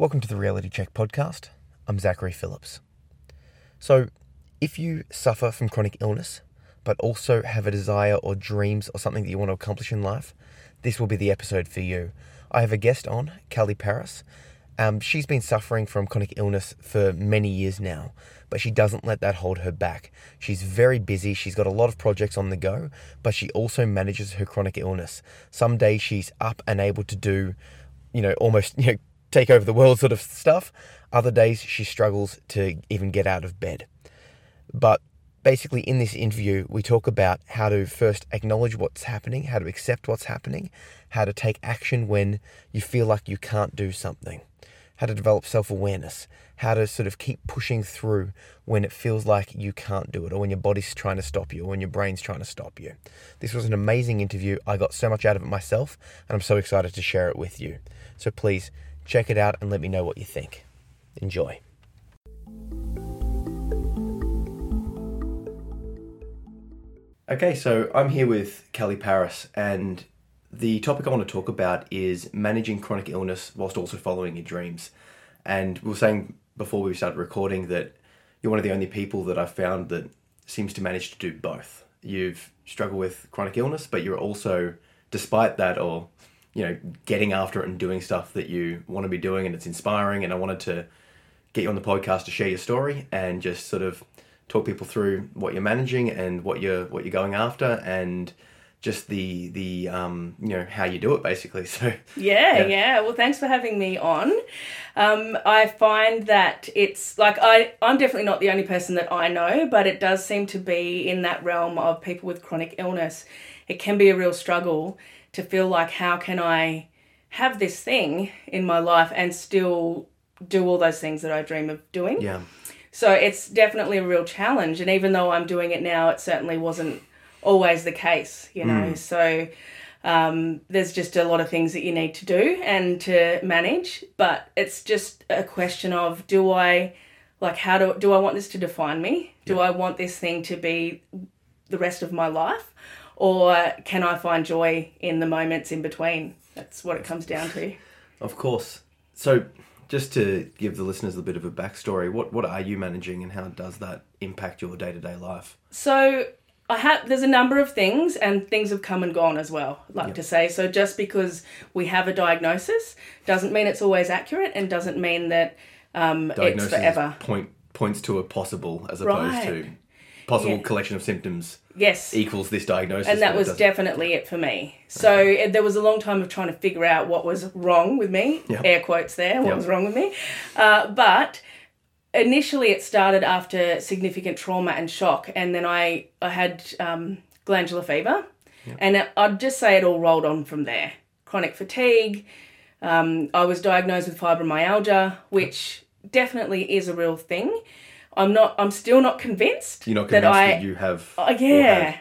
Welcome to the Reality Check podcast. I'm Zachary Phillips. So, if you suffer from chronic illness, but also have a desire or dreams or something that you want to accomplish in life, this will be the episode for you. I have a guest on, Kelly Paris. Um, she's been suffering from chronic illness for many years now, but she doesn't let that hold her back. She's very busy, she's got a lot of projects on the go, but she also manages her chronic illness. Some days she's up and able to do, you know, almost, you know, take over the world sort of stuff. Other days she struggles to even get out of bed. But basically, in this interview, we talk about how to first acknowledge what's happening, how to accept what's happening, how to take action when you feel like you can't do something, how to develop self awareness, how to sort of keep pushing through when it feels like you can't do it, or when your body's trying to stop you, or when your brain's trying to stop you. This was an amazing interview. I got so much out of it myself, and I'm so excited to share it with you. So please check it out and let me know what you think. Enjoy. Okay, so I'm here with Kelly Paris, and the topic I want to talk about is managing chronic illness whilst also following your dreams. And we were saying before we started recording that you're one of the only people that I've found that seems to manage to do both. You've struggled with chronic illness, but you're also, despite that, or you know, getting after it and doing stuff that you want to be doing, and it's inspiring. And I wanted to get you on the podcast to share your story and just sort of talk people through what you're managing and what you're what you're going after and just the the um, you know how you do it basically. So yeah, yeah, yeah. Well thanks for having me on. Um, i find that it's like i i'm definitely not the only person that i know but it does seem to be in that realm of people with chronic illness. It can be a real struggle to feel like how can i have this thing in my life and still do all those things that i dream of doing yeah so it's definitely a real challenge. And even though I'm doing it now, it certainly wasn't always the case, you know. Mm. So um, there's just a lot of things that you need to do and to manage. But it's just a question of do I, like, how do, do I want this to define me? Do yeah. I want this thing to be the rest of my life? Or can I find joy in the moments in between? That's what it comes down to. Of course. So just to give the listeners a bit of a backstory, what what are you managing and how does that impact your day to day life? So I have there's a number of things and things have come and gone as well, I'd like yep. to say. So just because we have a diagnosis doesn't mean it's always accurate and doesn't mean that um, it's forever. Point points to a possible as opposed right. to possible yeah. collection of symptoms yes equals this diagnosis and that was definitely it for me so okay. there was a long time of trying to figure out what was wrong with me yep. air quotes there what yep. was wrong with me uh, but initially it started after significant trauma and shock and then i i had um, glandular fever yep. and i'd just say it all rolled on from there chronic fatigue um, i was diagnosed with fibromyalgia which definitely is a real thing I'm not. I'm still not convinced. You're not convinced that, I, that you have. Uh, yeah,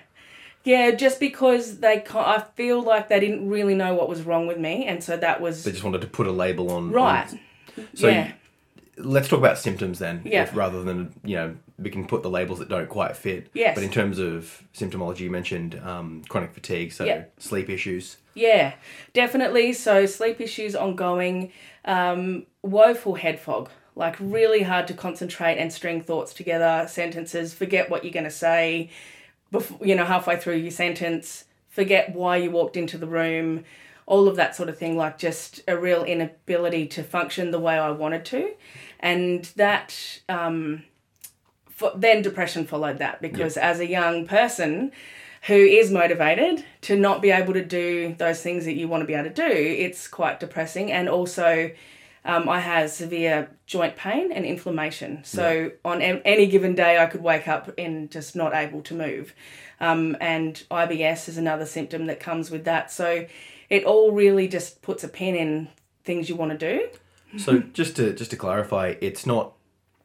yeah. Just because they, I feel like they didn't really know what was wrong with me, and so that was. They just wanted to put a label on. Right. On, so yeah. You, let's talk about symptoms then. Yeah. If, rather than you know we can put the labels that don't quite fit. Yes. But in terms of symptomology, you mentioned um, chronic fatigue, so yep. sleep issues. Yeah, definitely. So sleep issues ongoing, um, woeful head fog like really hard to concentrate and string thoughts together, sentences, forget what you're going to say, before, you know, halfway through your sentence, forget why you walked into the room, all of that sort of thing, like just a real inability to function the way I wanted to. And that, um, for, then depression followed that because yep. as a young person, who is motivated to not be able to do those things that you want to be able to do, it's quite depressing. And also, um, I had severe joint pain and inflammation. So yeah. on any given day, I could wake up and just not able to move. Um, and IBS is another symptom that comes with that. So it all really just puts a pin in things you want to do. So just to just to clarify, it's not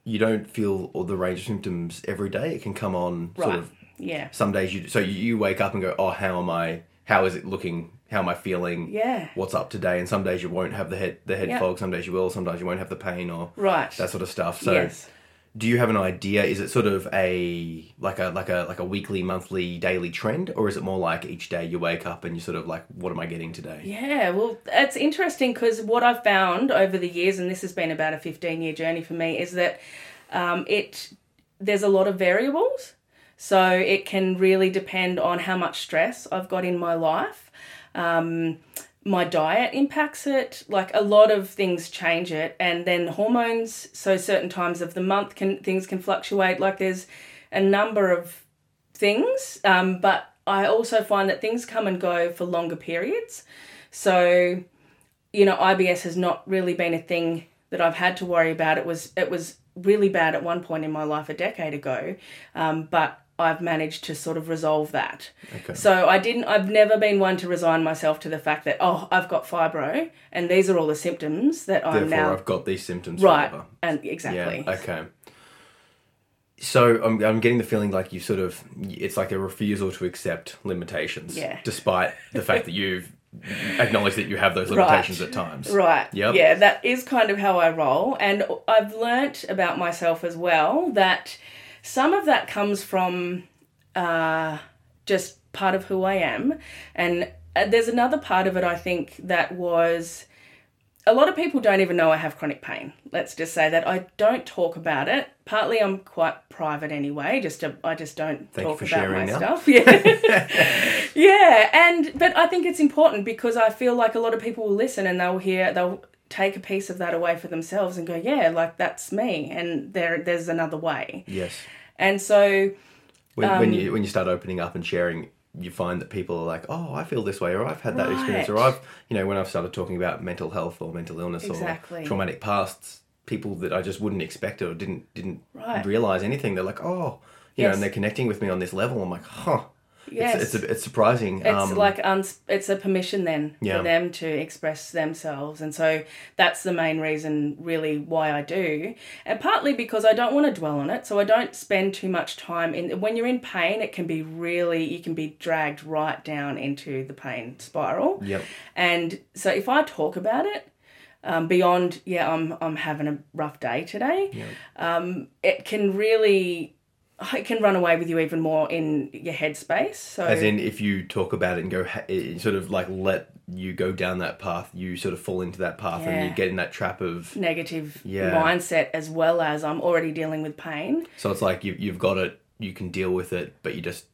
you don't feel all the range of symptoms every day. It can come on sort of yeah. Some days you so you wake up and go, oh, how am I? How is it looking how am I feeling? Yeah. What's up today? And some days you won't have the head the head yep. fog. Some days you will. Sometimes you won't have the pain or right that sort of stuff. So yes. do you have an idea? Is it sort of a like a like a like a weekly, monthly, daily trend, or is it more like each day you wake up and you sort of like, what am I getting today? Yeah, well, it's interesting because what I've found over the years, and this has been about a fifteen year journey for me, is that um, it there's a lot of variables. So it can really depend on how much stress I've got in my life. Um, my diet impacts it. Like a lot of things change it. And then hormones so certain times of the month can things can fluctuate. Like there's a number of things um, but i also find that things come and go for longer periods. So you know ibs has not really been a thing that i've had to worry about. It was it was really bad at one point in my life a decade ago. Um, but I've managed to sort of resolve that. Okay. So I didn't. I've never been one to resign myself to the fact that oh, I've got fibro, and these are all the symptoms that I'm now I've got these symptoms. right. Forever. And exactly. Yeah. Okay. So I'm, I'm getting the feeling like you sort of it's like a refusal to accept limitations. Yeah. Despite the fact that you've acknowledged that you have those limitations at times. Right. Yep. Yeah, that is kind of how I roll, and I've learnt about myself as well that some of that comes from uh, just part of who I am, and uh, there's another part of it I think that was a lot of people don't even know I have chronic pain. Let's just say that I don't talk about it. Partly I'm quite private anyway. Just to, I just don't Thank talk about my now. stuff. Yeah, yeah. And but I think it's important because I feel like a lot of people will listen and they'll hear they'll take a piece of that away for themselves and go, yeah, like that's me, and there there's another way. Yes. And so When, Um, when you when you start opening up and sharing, you find that people are like, "Oh, I feel this way," or "I've had that experience," or "I've," you know, when I've started talking about mental health or mental illness Exactly. or traumatic pasts, people that I just wouldn't expect or didn't didn't Right. realize anything, they're like, "Oh," you know, and they're connecting with me on this level. I'm like, "Huh." Yes, It's, it's, a, it's surprising. it's um, like uns- it's a permission then Yeah. for them to express themselves and so that's the main reason really why i do and partly because i don't want to dwell on it so i don't spend too much time in when you're in pain it can be really you can be dragged right down into the pain spiral Yep. and so if i talk about it um, beyond yeah i'm i'm having a rough day today um, it can really it can run away with you even more in your headspace so As in, if you talk about it and go, it sort of like let you go down that path, you sort of fall into that path and you get in that trap of. negative Yeah. mindset as well as I'm already dealing with pain. So it's like you, you've got it, you can deal with it, but you just.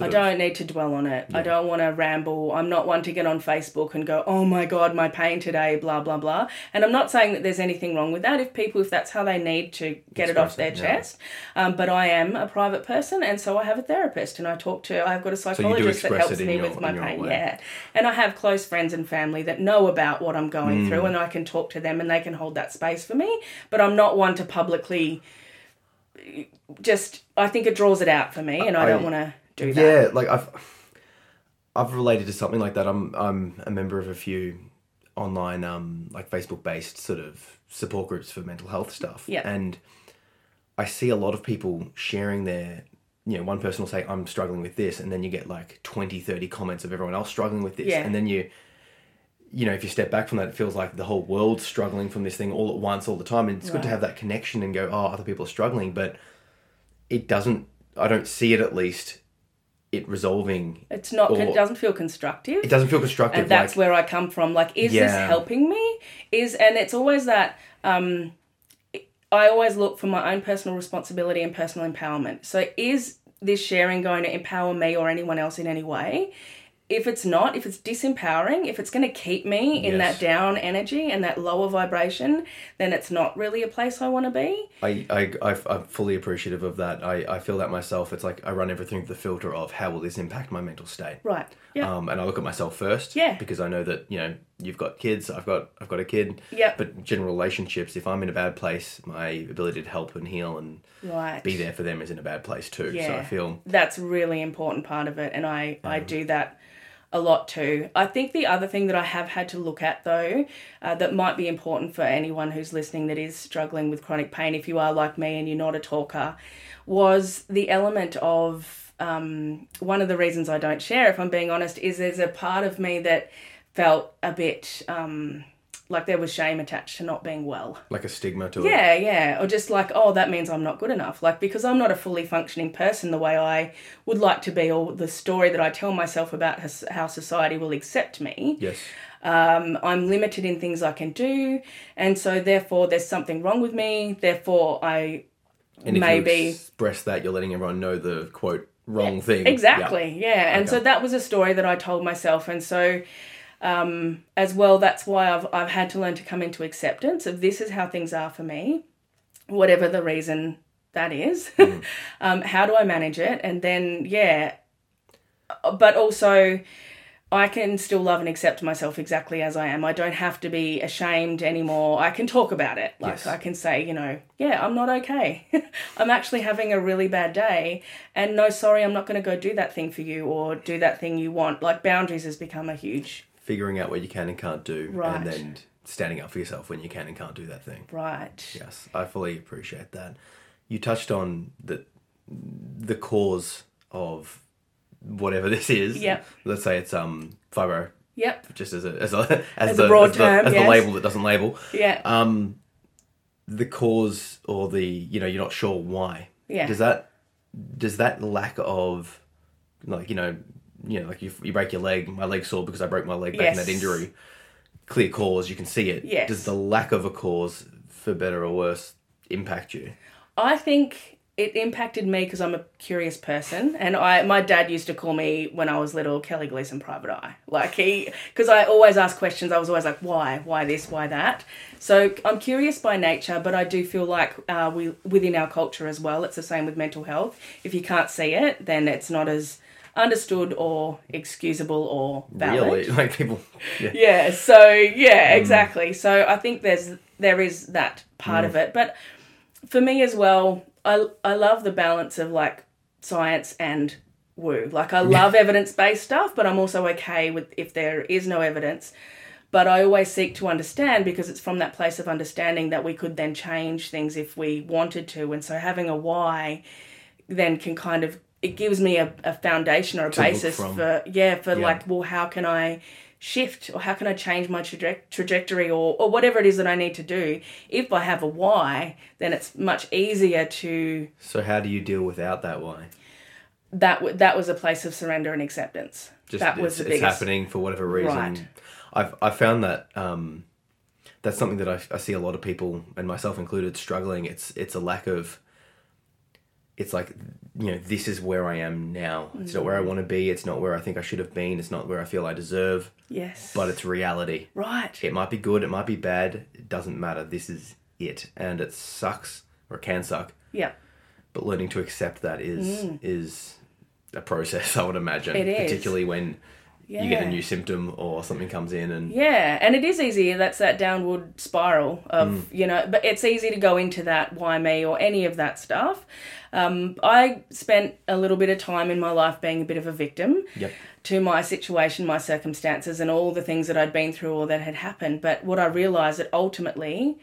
I don't need to dwell on it. I don't want to ramble. I'm not one to get on Facebook and go, "Oh my god, my pain today," blah blah blah. And I'm not saying that there's anything wrong with that if people if that's how they need to get it off their it, yeah. chest. Um, but I am a private person and so I have a therapist and I talk to I've got a psychologist that helps me your- with my pain. way. Yeah. And I have close friends and family that know about what I'm going Mm. through and I can talk to them and they can hold that space for me, but I'm not one to publicly just I think it draws it out for me, and I, I- don't want to do that. Yeah, like I've I've related to something like that. I'm I'm a member of a few online um like Facebook based sort of support groups for mental health stuff. Yeah. And I see a lot of people sharing their you know, one person will say I'm struggling with this and then you get like 20 30 comments of everyone else struggling with this Yeah. and then you you know, if you step back from that, it feels like the whole world's struggling from this thing all at once, all the time. And it's good to have that connection and go, oh, other people are struggling, but it doesn't. I don't see it at least. It resolving. It's not. Or- it doesn't feel constructive. It doesn't feel constructive. and that's like, where I come from. Like, is this helping me? Is and it's always that. Um, I always look for my own personal responsibility and personal empowerment. So, is this sharing going to empower me or anyone else in any way? If it's not, if it's disempowering, if it's going to keep me in Yes. that down energy and that lower vibration, then it's not really a place I want to be. I, I, I, I'm fully appreciative of that. I, I feel that myself. It's like I run everything through the filter of how will this impact my mental state. Right. Yeah. Um, and I look at myself first. Yeah. Because I know that you know you've got kids. I've got I've got a kid. Yeah. But general relationships. If I'm in a bad place, my ability to help and heal and right. be there for them is in a bad place too. So I feel that's really important part of it and i i do that a lot too. I think the other thing that i have had to look at though uh, that might be important for anyone who's listening that is struggling with chronic pain if you are like me and you're not a talker was the element of um, one of the reasons i don't share if i'm being honest is there's a part of me that felt a bit um, like there was shame attached to not being well. Like a stigma to it. Yeah, yeah. Or just like, oh, that means I'm not good enough. Like, because I'm not a fully functioning person the way I would like to be, or the story that I tell myself about how society will accept me. Yes. Um, I'm limited in things I can do. And so, therefore, there's something wrong with me. Therefore, I And if maybe. you express that, you're letting everyone know the quote wrong thing. Exactly, yeah. And so that was a story that I told myself. And so, um, as well, that's why I've, I've had to learn to come into acceptance of this is how things are for me, whatever the reason that is. um, how do I manage it? And then, yeah, but also. I can still love and accept myself exactly as I am. I don't have to be ashamed anymore. I can talk about it. Like Yes. I can say, you know, yeah, I'm not okay. I'm actually having a really bad day and no sorry, I'm not going to go do that thing for you or do that thing you want. Like boundaries has become a huge Figuring out what you can and can't do, Right. and then standing up for yourself when you can and can't do that thing. right. Yes, I fully appreciate that. You touched on the the cause of whatever this is. Yep. Let's say it's um fibro, Yep. just as a as a as, As the a broad as, term, the, as yes. the label that doesn't label. Yeah. Um, the cause or the you know you're not sure why. Yeah. Does that does that lack of like you know you know like you, you break your leg, my leg's sore because I broke my leg back in that injury. Clear cause, you can see it. Yes. Does the lack of a cause, for better or worse, impact you? I think it impacted me because I'm a curious person, and I my dad used to call me when I was little Kelly Gleason Private Eye. Like he, because I always ask questions. I was always like, why, why this, why that. So I'm curious by nature, but I do feel like uh, we within our culture as well. It's the same with mental health. If you can't see it, then it's not as understood or excusable or valid. Really, like people. Yeah. Yeah, so yeah, um, exactly. So I think there's there is that part of mm. it. But for me as well, I I love the balance of like science and woo. Like I love evidence based stuff, but I'm also okay with if there is no evidence. But I always seek to understand because it's from that place of understanding that we could then change things if we wanted to. And so having a why then can kind of it gives me a, a foundation or a basis for yeah for Yeah. like well how can I shift or how can I change my traje- trajectory or, or whatever it is that I need to do. If I have a why, then it's much easier to So how do you deal without that? Why? that w- that was a place of surrender and acceptance. Just that was it's, the it's biggest. happening for whatever reason. Right. I've I've found that um, that's something that I, I see a lot of people and myself included struggling. It's it's a lack of. It's like you know this is where I am now. It's not Mm. where I want to be. It's not where I think I should have been. It's not where I feel I deserve. Yes. But it's reality. right. It might be good. It might be bad. It doesn't matter. This is it, and it sucks or it can suck. Yeah. But learning to accept that is is a process. I would imagine, Mm. It is. particularly when you get a new symptom or something comes in and Yeah, and it is easy. That's that downward spiral of, you know, but it's easy to go into that why me or any of that stuff. Um, I spent a little bit of time in my life being a bit of a victim Yep. to my situation, my circumstances, and all the things that I'd been through or that had happened. But what I realized that ultimately,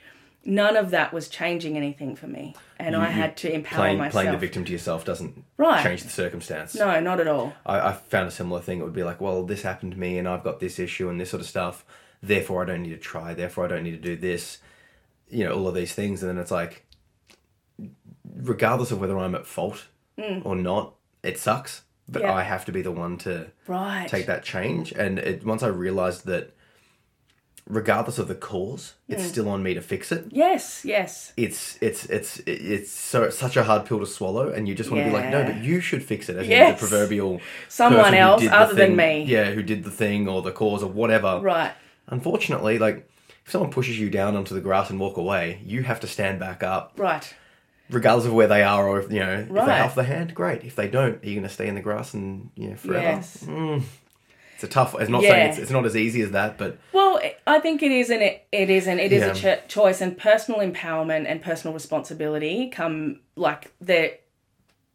none of that was changing anything for me. And I had to empower playing myself. playing the victim to yourself doesn't Right. change the circumstance. No, not at all. I, I found a similar thing. It would be like, well, this happened to me, and I've got this issue and this sort of stuff. Therefore, I don't need to try. Therefore, I don't need to do this. You know, all of these things, and then it's like, regardless of whether I'm at fault or not, it sucks. But Mm. Yeah. I have to be the one to Right. take that change. And it, once I realized that, regardless of the cause, Mm. it's still on me to fix it. Yes, yes. It's it's it's it's so it's such a hard pill to swallow, and you just want to be like, no, but you should fix it. As Yes. the proverbial Someone else other than me. yeah, who did the thing or the cause or whatever. Right. Unfortunately, like if someone pushes you down onto the grass and walk away, you have to stand back up, Right. regardless of where they are or if you know if they Right. help the hand, great. If they don't, are you going to stay in the grass and you know forever? Yes. It's a tough. It's not saying it's, it's not as easy as that, but Well, I think it is, and it, it isn't. It is Yeah. a cho- choice, and personal empowerment and personal responsibility come like they're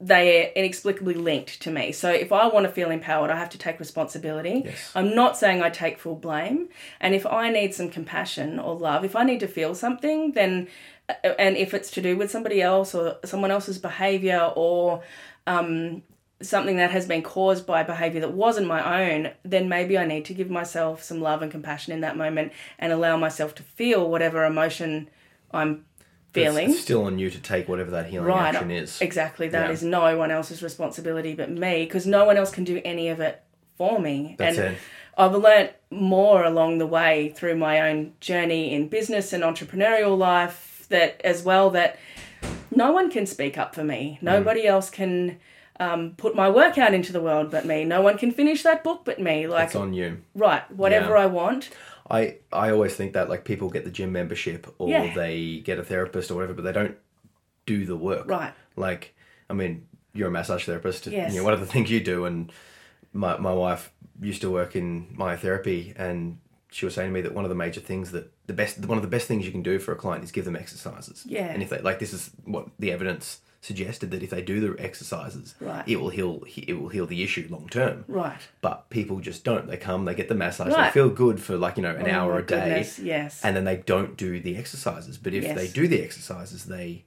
they are inexplicably linked to me. So if I want to feel empowered, I have to take responsibility. Yes. I'm not saying I take full blame, and if I need some compassion or love, if I need to feel something, then uh, and if it's to do with somebody else or someone else's behavior or um, something that has been caused by behavior that wasn't my own, then maybe I need to give myself some love and compassion in that moment and allow myself to feel whatever emotion I'm feeling. It's still on you to take whatever that healing right. action is. Exactly. That Yeah. is no one else's responsibility but me because no one else can do any of it for me. That's and it. I've learnt more along the way through my own journey in business and entrepreneurial life that as well that no one can speak up for Mm. me. Nobody else can um, put my work out into the world but me. No one can finish that book but me. Like It's on you. right, whatever Yeah. I want. I I always think that like people get the gym membership or Yeah. they get a therapist or whatever, but they don't do the work. Right. Like, I mean, you're a massage therapist. Yes. You know, one of the things you do, and my my wife used to work in myotherapy, and she was saying to me that one of the major things that the best one of the best things you can do for a client is give them exercises. Yeah. And if they like, this is what the evidence suggested that if they do the exercises, Right. it will heal it will heal the issue long term. Right. But people just don't. They come, they get the massage, they feel good for like you know an Oh hour a day, goodness, yes. and then they don't do the exercises. But if Yes. they do the exercises, they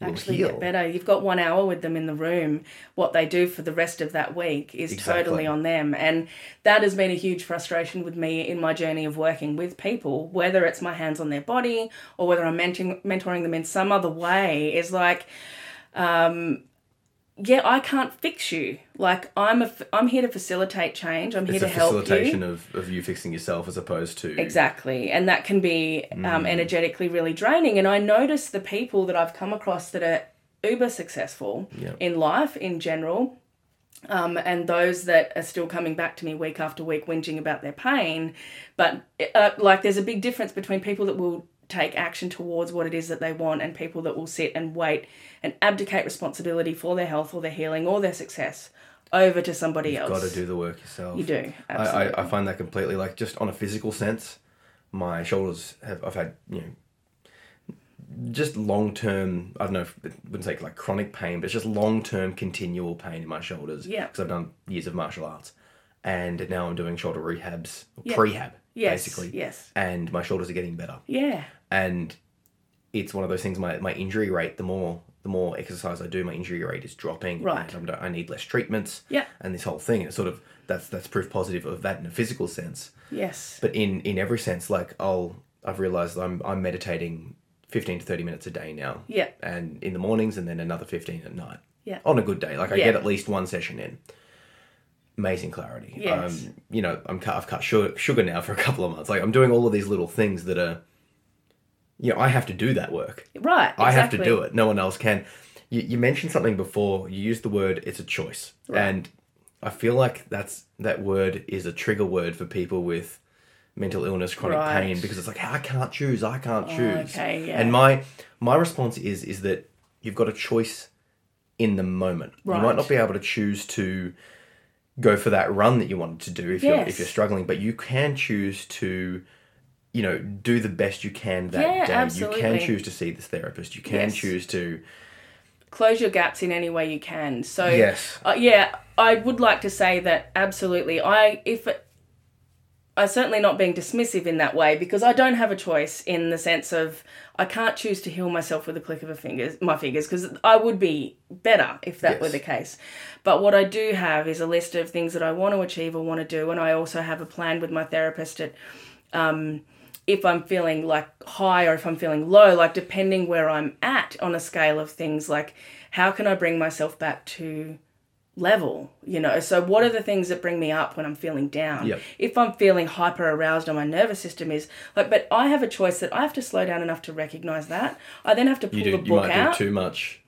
will actually heal. get better. You've got one hour with them in the room. What they do for the rest of that week is Exactly. totally on them. And that has been a huge frustration with me in my journey of working with people, whether it's my hands on their body or whether I'm mentoring, mentoring them in some other way, is like, um, yeah, I can't fix you. Like I'm a, I'm here to facilitate change. I'm here It's to help you. facilitation of, of you fixing yourself as opposed to Exactly. And that can be Mm. um, energetically really draining. And I notice the people that I've come across that are uber successful Yeah. in life in general. Um, and those that are still coming back to me week after week whinging about their pain. But uh, like, there's a big difference between people that will take action towards what it is that they want and people that will sit and wait and abdicate responsibility for their health or their healing or their success over to somebody else. You've got to do the work yourself. You do, I, absolutely. I, I find that completely like just on a physical sense, my shoulders have I've had you know just long term. I don't know if it wouldn't say like chronic pain, but it's just long term continual pain in my shoulders. Yeah. because I've done years of martial arts, and now I'm doing shoulder rehabs, Yeah. prehab, Yes, basically. yes. and my shoulders are getting better. Yeah. And it's one of those things. My, my injury rate, the more the more exercise I do, my injury rate is dropping. Right. I need less treatments. Yeah. and this whole thing, it's sort of that's that's proof positive of that in a physical sense. Yes. But in in every sense, like I'll I've realized I'm I'm meditating fifteen to thirty minutes a day now. Yeah. and in the mornings, and then another fifteen at night. Yeah. on a good day, like I Yeah. get at least one session in. Amazing clarity. Yes. Um, you know, I'm cut, I've cut sugar, sugar now for a couple of months. Like I'm doing all of these little things that are, you know, I have to do that work. Right. Exactly. I have to do it. No one else can. You, you mentioned something before. You used the word "it's a choice," and I feel like that's that word is a trigger word for people with mental illness, chronic Right. pain, because it's like I can't choose. I can't oh, choose. okay, yeah. And my my response is is that you've got a choice in the moment. Right. You might not be able to choose to go for that run that you wanted to do if you're if you're struggling, but you can choose to you know do the best you can that Yeah, day. You can choose to see this therapist. You can Yes. choose to Close your gaps in any way you can. So Yes. uh, yeah, I would like to say that absolutely. I if I'm certainly not being dismissive in that way because I don't have a choice in the sense of I can't choose to heal myself with a click of a fingers, my fingers, because I would be better if that were the case. But what I do have is a list of things that I want to achieve or want to do, and I also have a plan with my therapist at um, if I'm feeling like high or if I'm feeling low, like depending where I'm at on a scale of things, like how can I bring myself back to level, you know? So, what are the things that bring me up when I'm feeling down? Yep. If I'm feeling hyper aroused on my nervous system, is like, but I have a choice that I have to slow down enough to recognize that. I then have to pull do the you might out. do too much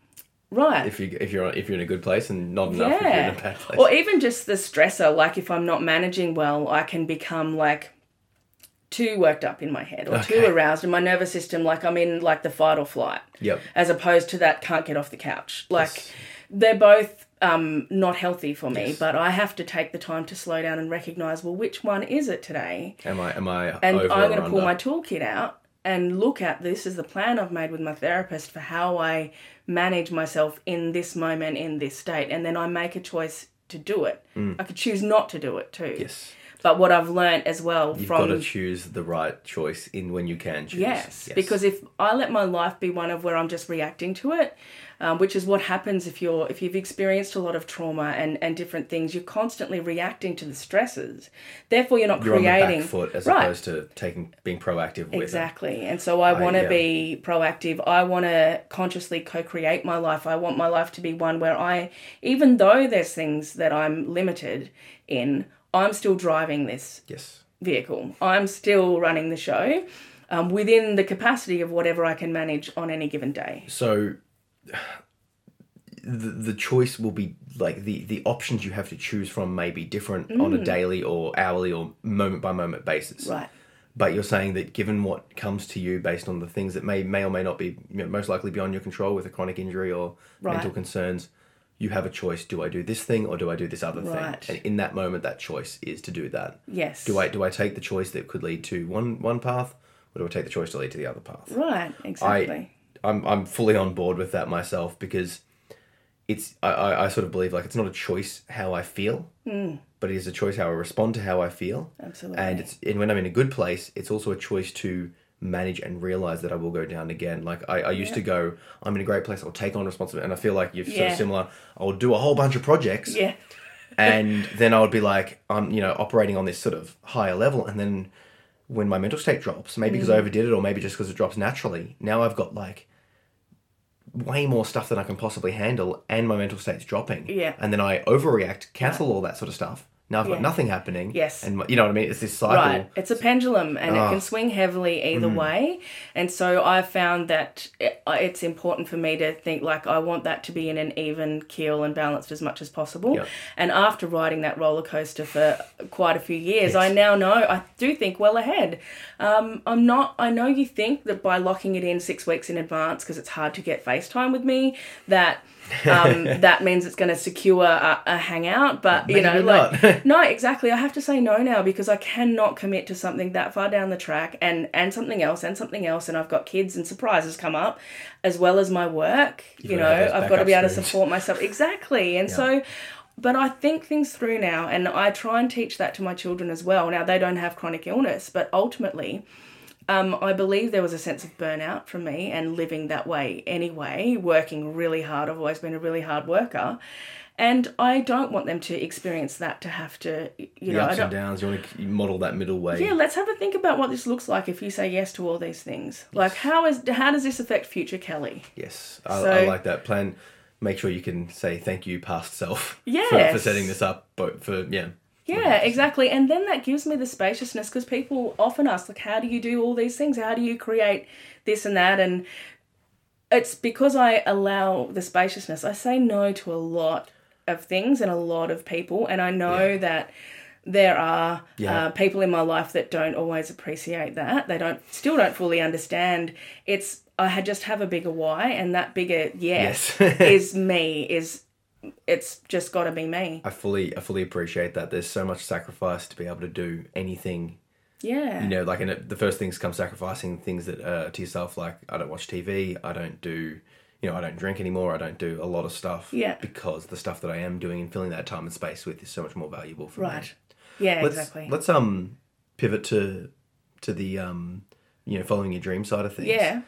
right. if you if you're if you're in a good place and not enough if you're in a bad place. Or even just the stressor, like if I'm not managing well, I can become like too worked up in my head or too aroused in my nervous system, like I'm in like the fight or flight. Yep. As opposed to that can't get off the couch. Like Yes. they're both um, not healthy for me, Yes. but I have to take the time to slow down and recognize, well, which one is it today? Am I am I And I'm going to pull my toolkit out and look at this as the plan I've made with my therapist for how I manage myself in this moment, in this state. And then I make a choice to do it. I could choose not to do it too. Mm. Yes. But what I've learned as well You've from got to choose the right choice in when you can choose. Yes, because if I let my life be one of where I'm just reacting to it, um, which is what happens if you're if you've experienced a lot of trauma and and different things, you're constantly reacting to the stresses. Therefore, you're not you're creating foot as right. opposed to taking being proactive with it. Exactly. And so I want to yeah. be proactive. I want to consciously co create my life. I want my life to be one where I, even though there's things that I'm limited in, I'm still driving this Yes. vehicle. I'm still running the show um, within the capacity of whatever I can manage on any given day. So the, the choice will be like the the options you have to choose from may be different on a daily or hourly or moment by moment basis. Mm. Right. But you're saying that given what comes to you based on the things that may may or may not be you know, most likely beyond your control with a chronic injury or Right. mental concerns, you have a choice. Do I do this thing or do I do this other Right. thing? And in that moment, that choice is to do that. Yes. Do I do I take the choice that could lead to one one path, or do I take the choice to lead to the other path? Right. Exactly. I, I'm I'm fully on board with that myself because it's I, I, I sort of believe like it's not a choice how I feel, hmm. but it is a choice how I respond to how I feel. Absolutely. And it's and when I'm in a good place, it's also a choice to manage and realize that I will go down again. Like I, I used to go, I'm in a great place, I'll take on responsibility and I feel like you're sort of similar. I'll do a whole bunch of projects yeah. and then I would be like, I'm, you know, operating on this sort of higher level, and then when my mental state drops, maybe Mm. because I overdid it, or maybe just because it drops naturally, now I've got like way more stuff than I can possibly handle, and my mental state's dropping. Yeah. and then I overreact, cancel all that sort of stuff. Now I've got Yeah. nothing happening. Yes. and you know what I mean. It's this cycle. Right. It's a pendulum and it Ah. can swing heavily either way. And so I've found that it, it's important for me to think like I want that to be in an even keel and balanced as much as possible. Yeah. And after riding that roller coaster for quite a few years, Yes. I now know I do think well ahead. Um, I'm not, I know you think that by locking it in six weeks in advance, because it's hard to get FaceTime with me, that. Um, that means it's going to secure a, a hangout, but you know, Maybe like no, exactly. I have to say no now because I cannot commit to something that far down the track and and something else and something else and I've got kids and surprises come up as well as my work. you gotta know, I've got to be able to support myself exactly. And so but I think things through now and I try and teach that to my children as well. Now they don't have chronic illness, but ultimately um, I believe there was a sense of burnout from me and living that way anyway, working really hard. I've always been a really hard worker. And I don't want them to experience that to have to, you The know, ups and downs. You want to model that middle way. yeah, let's have a think about what this looks like if you say yes to all these things. Like, how is how does this affect future Kelly? Yes, I, So- I like that plan. Make sure you can say thank you, past self, for, for setting this up. But for yeah, Yeah, exactly. And then that gives me the spaciousness because people often ask, like, how do you do all these things? How do you create this and that? And it's because I allow the spaciousness. I say no to a lot of things and a lot of people. And I know Yeah. that there are Yeah. uh, people in my life that don't always appreciate that. They don't, still don't fully understand. It's, I had just have a bigger why, and that bigger yes, Yes. is me, is, it's just got to be me. I fully I fully appreciate that. There's so much sacrifice to be able to do anything. Yeah. You know, like and it, the first things come sacrificing things that uh, to yourself. Like I don't watch TV. I don't do. You know, I don't drink anymore. I don't do a lot of stuff. Yeah. Because the stuff that I am doing and filling that time and space with is so much more valuable for me. Right. Yeah, Let's, exactly. Let's um pivot to to the um you know following your dream side of things. yeah.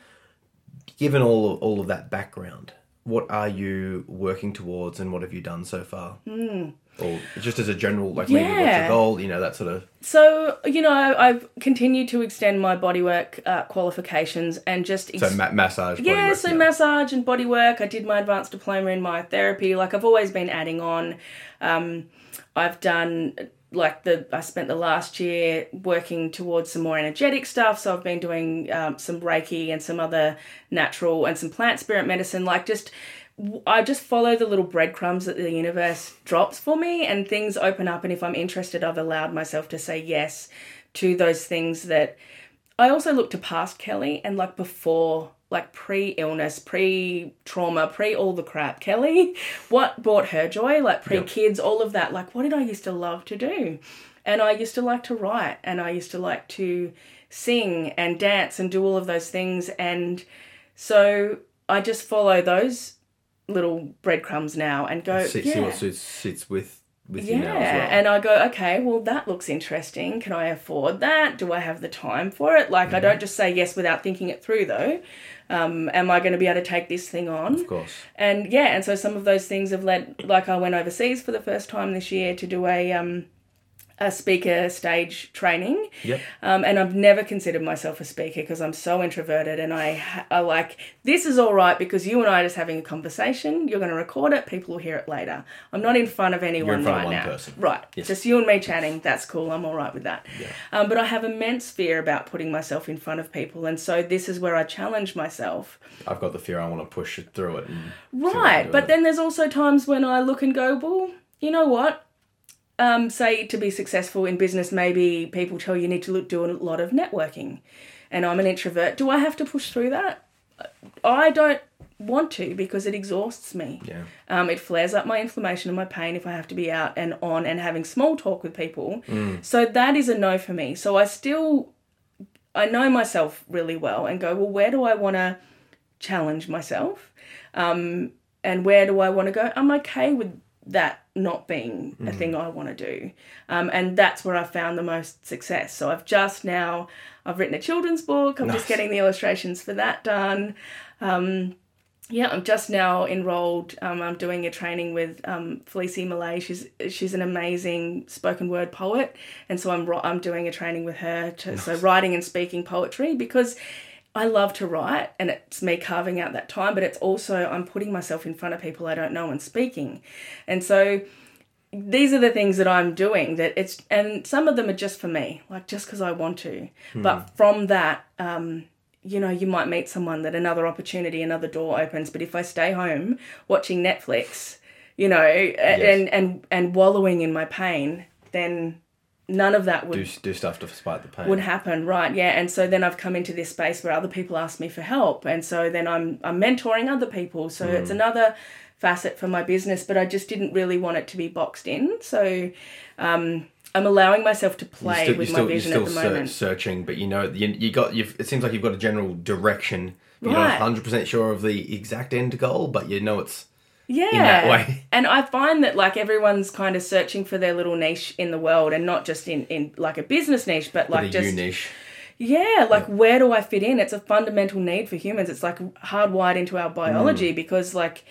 Given all of, all of that background, what are you working towards and what have you done so far? Mm. Or just as a general, like maybe what's. Your goal? You know, that sort of. So, you know, I've continued to extend my bodywork uh, qualifications and just. So ma- massage. yeah, bodywork, so massage and bodywork. I did my advanced diploma in myotherapy. Like, I've always been adding on. Um, I've done. Like the, I spent the last year working towards some more energetic stuff. So I've been doing um, some Reiki and some other natural and some plant spirit medicine. Like just I just follow the little breadcrumbs that the universe drops for me and things open up. And if I'm interested, I've allowed myself to say yes to those things that I also look to past Kelly and like before, like pre illness, pre trauma, pre all the crap. Kelly, what brought her joy? Like pre kids, all of that. Like, what did I used to love to do? And I used to like to write and I used to like to sing and dance and do all of those things. And so I just follow those little breadcrumbs now and go, See, yeah. see what suits sits with with yeah, you now as well. and I go, okay, well, that looks interesting. Can I afford that? Do I have the time for it? Like, Mm-hmm. I don't just say yes without thinking it through, though. Um, am I going to be able to take this thing on? of course. And yeah, and so some of those things have led, like, I went overseas for the first time this year to do a um, a speaker stage training. Yep. Um, and I've never considered myself a speaker because I'm so introverted and I, I like, this is all right because you and I are just having a conversation. You're going to record it, people will hear it later. I'm not in front of anyone in front of right one now. person. Right. Yes. Just you and me chatting. That's cool. I'm all right with that. Um, but I have immense fear about putting myself in front of people. And so this is where I challenge myself. I've got the fear I want to push through it. And see what I can Right. But then there's also times when I look and go, well, you know what? Um, say to be successful in business, maybe people tell you need to look, do a lot of networking. And I'm an introvert. Do I have to push through that? I don't want to because it exhausts me. Yeah. Um, it flares up my inflammation and my pain if I have to be out and on and having small talk with people. So that is a no for me. So I still, I know myself really well and go, well, where do I want to challenge myself? Um, and where do I want to go? I'm okay with that not being a thing I want to do. Um, and that's where I found the most success. So I've just now, I've written a children's book. I'm Nice. just getting the illustrations for that done. Um, yeah, I'm just now enrolled. Um, I'm doing a training with um, Felicie Malay. She's she's an amazing spoken word poet, and so I'm I'm doing a training with her to so writing and speaking poetry because I love to write, and it's me carving out that time. But it's also I'm putting myself in front of people I don't know and speaking, and so these are the things that I'm doing that it's and some of them are just for me, like just because I want to. But from that, um, you know, you might meet someone that another opportunity, another door opens. But if I stay home watching Netflix, you know, a- and and and wallowing in my pain, then none of that would Do, do stuff to spite the pain. would happen, right? Yeah, and so then I've come into this space where other people ask me for help, and so then I'm I'm mentoring other people. So Mm. it's another facet for my business, but I just didn't really want it to be boxed in. So um, I'm allowing myself to play still, with you're my still, you're vision at the ser- moment. searching, but you know, you, you got. You've, it seems like you've got a general direction. You're Right. not 100 percent sure of the exact end goal, but you know it's yeah. that way. And I find that like everyone's kind of searching for their little niche in the world, and not just in in like a business niche, but like just niche. Yeah, like where do I fit in? It's a fundamental need for humans. It's like hardwired into our Mm. biology because like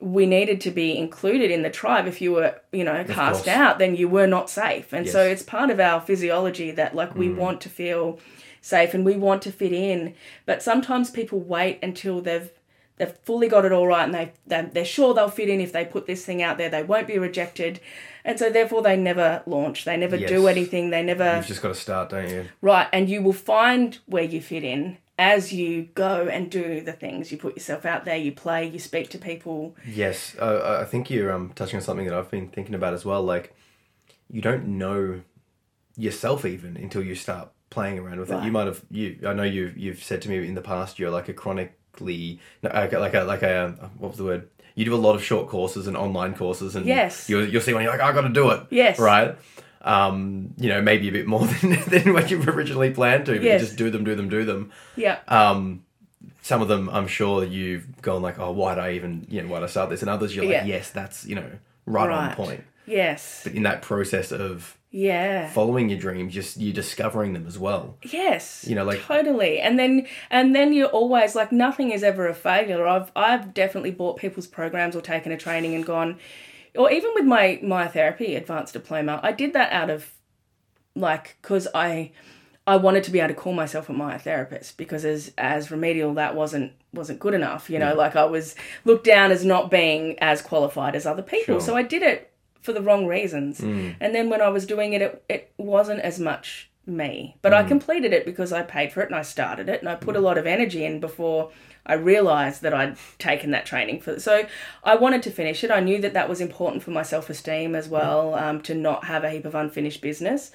we needed to be included in the tribe. If you were, you know, cast out, then you were not safe. And so Yes. Mm. it's part of our physiology that like we want to feel safe and we want to fit in. But sometimes people wait until they've they've fully got it all right and they they they're sure they'll fit in if they put this thing out there. They won't be rejected. And so therefore they never launch. They never do anything. They never You've just got to start, don't you? Right, and you will find where you fit in as you go and do the things. You put yourself out there, you play, you speak to people. Yes, uh, I think you're um, touching on something that I've been thinking about as well. Like, you don't know yourself even until you start playing around with it. You might have you. I know you. You've said to me in the past you're like a no, like a like a, like a what was the word? You do a lot of short courses and online courses, and Yes. you'll you'll see when you're like, I got to do it. Yes. right. Um, you know, maybe a bit more than, than what you've originally planned to, but Yes. you just do them, do them, do them. Yeah. Um, some of them, I'm sure you've gone like, oh, why'd I even, you know, why'd I start this? And others, you're like, Yeah. yes, that's, you know, right, on point. Yes. But in that process of Yeah. following your dreams, just you're discovering them as well. Yes. You know, like- totally. And then and then you're always like nothing is ever a failure. I've I've definitely bought people's programs or taken a training and gone or even with my myotherapy advanced diploma, I did that out of like cuz I I wanted to be able to call myself a myotherapist because as as remedial that wasn't wasn't good enough. You know, like I was looked down as not being as qualified as other people. Sure. So I did it for the wrong reasons. Hmm. And then when I was doing it, it, it wasn't as much me. But I hmm. completed it because I paid for it and I started it and I put a hmm. lot of energy in before I realized that I'd taken that training for. So I wanted to finish it. I knew that that was important for my self esteem as well, um, to not have a heap of unfinished business.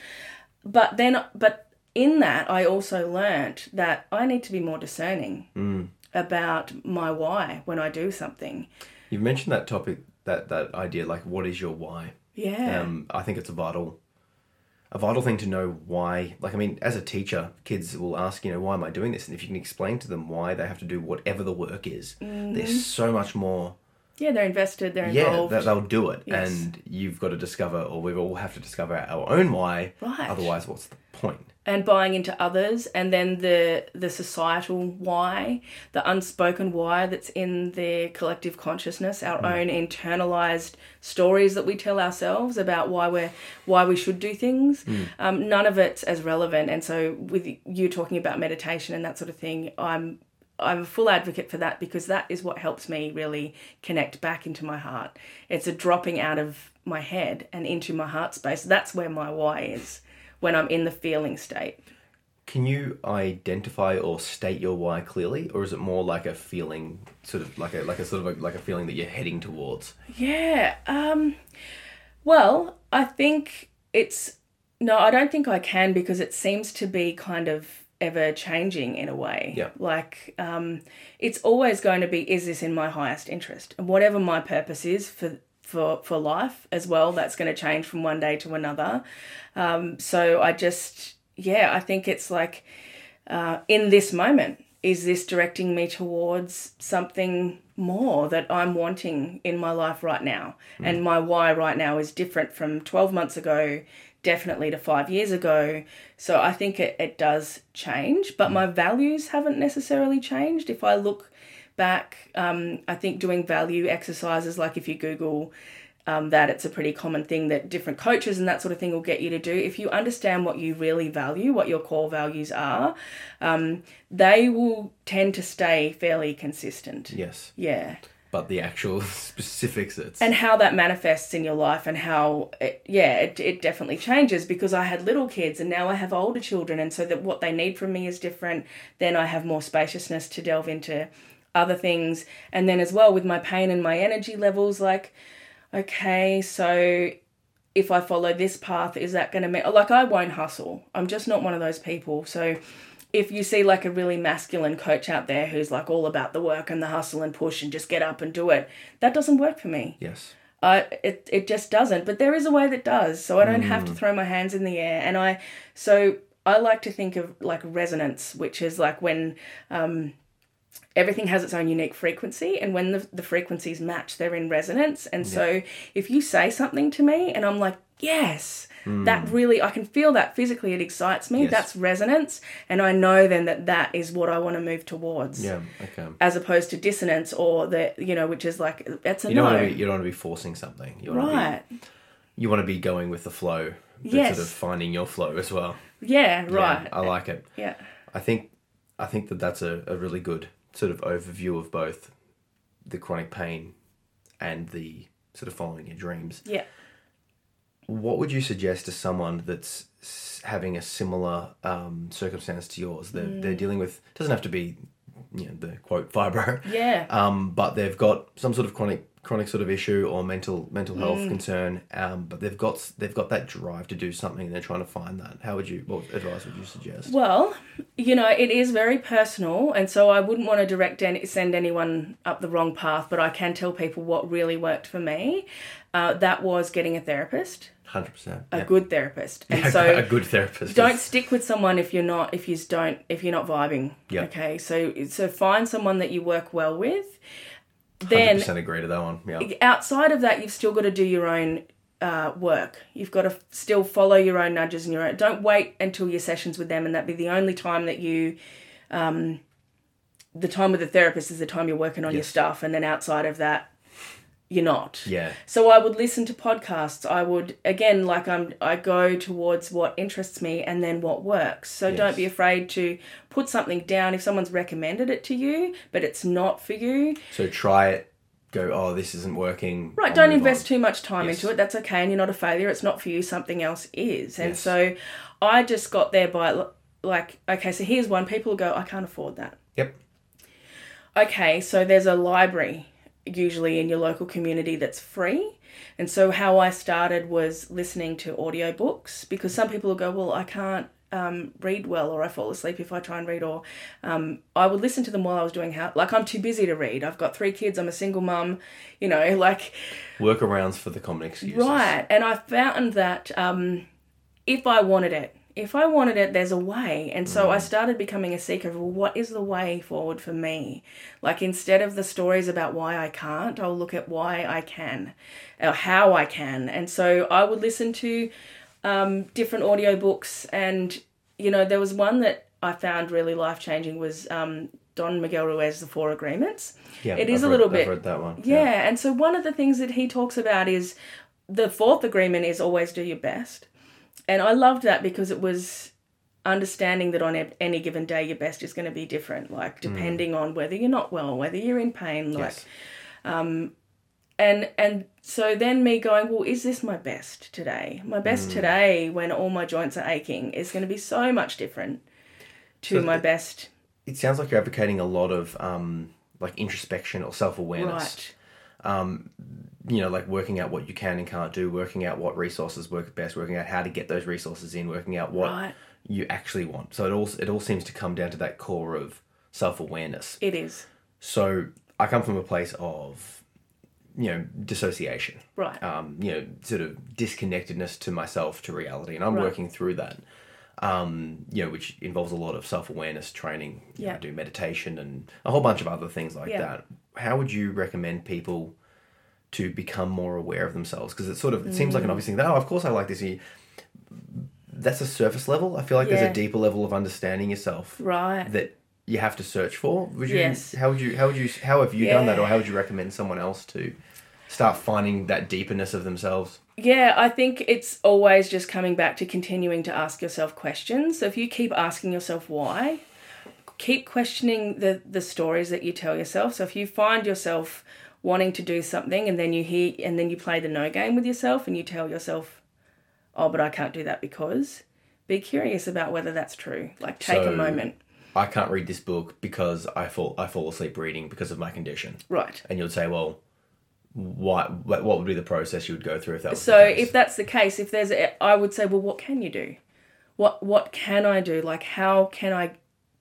But then, but in that, I also learnt that I need to be more discerning about my why when I do something. You've mentioned that topic, that, that idea, like, what is your why? Yeah. Um, I think it's a vital, a vital thing to know why. Like, I mean, as a teacher, kids will ask, you know, why am I doing this? And if you can explain to them why they have to do whatever the work is, Mm-hmm. there's so much more Yeah, they're invested, they're yeah, involved. that they'll do it, Yes. and you've got to discover, or we all have to discover our own why. Right. Otherwise, what's the point? And buying into others and then the the societal why the unspoken why that's in their collective consciousness our own internalized stories that we tell ourselves about why we're why we should do things um, none of it's as relevant and so with you talking about meditation and that sort of thing i'm I'm a full advocate for that because that is what helps me really connect back into my heart. It's a dropping out of my head and into my heart space. That's where my why is when I'm in the feeling state. Can you identify or state your why clearly, or is it more like a feeling, sort of like a like a sort of a, like a feeling that you're heading towards? Yeah. Um well, I think it's no, I don't think I can because it seems to be kind of ever changing in a way. Yeah. Like um it's always going to be is this in my highest interest? And whatever my purpose is for for for life as well, that's going to change from one day to another. Um so I just yeah, I think it's like uh, in this moment is this directing me towards something more that I'm wanting in my life right now? And my why right now is different from 12 months ago, definitely to five years ago. So I think it, it does change, but my values haven't necessarily changed. If I look back, um, I think doing value exercises, like if you Google um, that it's a pretty common thing that different coaches and that sort of thing will get you to do. If you understand what you really value, what your core values are, um, they will tend to stay fairly consistent. Yes, Yeah. but the actual specifics, it's And how that manifests in your life and how, it, yeah, it, it definitely changes because I had little kids and now I have older children. And so that what they need from me is different. Then I have more spaciousness to delve into other things. And then as well with my pain and my energy levels, like, okay, so if I follow this path, is that going to mean like I won't hustle? I'm just not one of those people. So if you see like a really masculine coach out there who's like all about the work and the hustle and push and just get up and do it, that doesn't work for me. yes, I it it just doesn't. But there is a way that does, so I don't have to throw my hands in the air. And I so I like to think of like resonance, which is like when um, everything has its own unique frequency, and when the the frequencies match, they're in resonance. And so if you say something to me, and I'm like, yes. Hmm. That really, I can feel that physically. It excites me. Yes. That's resonance, and I know then that that is what I want to move towards, yeah, okay. as opposed to dissonance or the you know, which is like that's a You don't no. want to be you don't want to be forcing something. You want right. to be you want to be going with the flow, Yes. sort of finding your flow as well. Yeah, Yeah, right. I like it. Yeah. I think I think that that's a, a really good sort of overview of both the chronic pain and the sort of following your dreams. Yeah. What would you suggest to someone that's having a similar um, circumstance to yours? They're, they're Mm. dealing with doesn't have to be you know, the quote fibro, Yeah. um, but they've got some sort of chronic chronic sort of issue or mental mental health Mm. concern, um, but they've got they've got that drive to do something. and They're trying to find that. How would you? What advice would you suggest? Well, you know, it is very personal, and so I wouldn't want to direct any, send anyone up the wrong path, but I can tell people what really worked for me. Uh, that was getting a therapist, Hundred percent. a good therapist, and a so a good therapist. don't is- stick with someone if you're not if you don't if you're not vibing. Yeah. Okay, so so find someone that you work well with. Then 100% agree to that one. Yeah. outside of that, you've still got to do your own uh, work. You've got to still follow your own nudges and your own. Don't wait until your sessions with them, and that be the only time that you. Um, the time with the therapist is the time you're working on your stuff, and then outside of that, you're not. Yeah. So I would listen to podcasts. I would again like I'm I go towards what interests me and then what works. So Yes. don't be afraid to put something down if someone's recommended it to you, but it's not for you. So try it. Go. Oh, this isn't working. Right, I'll don't invest on. too much time Yes. into it. That's okay, and you're not a failure. It's not for you. Something else is. And Yes. so, I just got there by like, okay, so here's one. People go, I can't afford that. Yep. Okay, so there's a library usually in your local community that's free. And so how I started was listening to audiobooks because some people will go, well, I can't um, read well or I fall asleep if I try and read or um, I would listen to them while I was doing how like I'm too busy to read. I've got three kids, I'm a single mum, you know, like Workarounds for the common excuses. Right. And I found that um, if I wanted it, if I wanted it, there's a way. And so I started becoming a seeker of well, what is the way forward for me? Like instead of the stories about why I can't, I'll look at why I can or how I can. And so I would listen to um, different audiobooks and you know, there was one that I found really life changing was um, Don Miguel Ruiz, The Four Agreements. Yeah, It is I've a little read, bit- I've read that one. Yeah, and so one of the things that he talks about is the fourth agreement is always do your best. And I loved that because it was understanding that on any given day your best is going to be different like depending on whether you're not well whether you're in pain like Yes. and and so then me going well is this my best today my Mm. best today when all my joints are aching is going to be so much different to So my th- best It sounds like you're advocating a lot of um, like introspection or self awareness. right you know, like working out what you can and can't do, working out what resources work best, working out how to get those resources in, working out what Right. you actually want. So it all it all seems to come down to that core of self awareness. it is So I come from a place of you know dissociation, right um, you know, sort of disconnectedness to myself, to reality, and I'm Right. working through that. Um, you know, which involves a lot of self awareness training. You know, Yeah. I do meditation and a whole bunch of other things like Yeah. that. How would you recommend people to become more aware of themselves? Because it sort of it seems Mm. like an obvious thing. That oh, of course I like this. That's a surface level. I feel like there's Yeah. a deeper level of understanding yourself right that you have to search for. Would you? Yes. How would you? How would you? How have you done that, or how would you recommend someone else to start finding that deeperness of themselves? Yeah, I think it's always just coming back to continuing to ask yourself questions. So if you keep asking yourself why, keep questioning the the stories that you tell yourself. So if you find yourself wanting to do something and then you hear and then you play the no game with yourself and you tell yourself, "Oh, but I can't do that because." Be curious about whether that's true. Like take So- a moment. I can't read this book because I fall I fall asleep reading because of my condition. Right. And you'd say, well, what what would be the process you would go through if that was So the case? if that's the case, if there's, a, I would say, well, what can you do? What what can I do? Like, how can I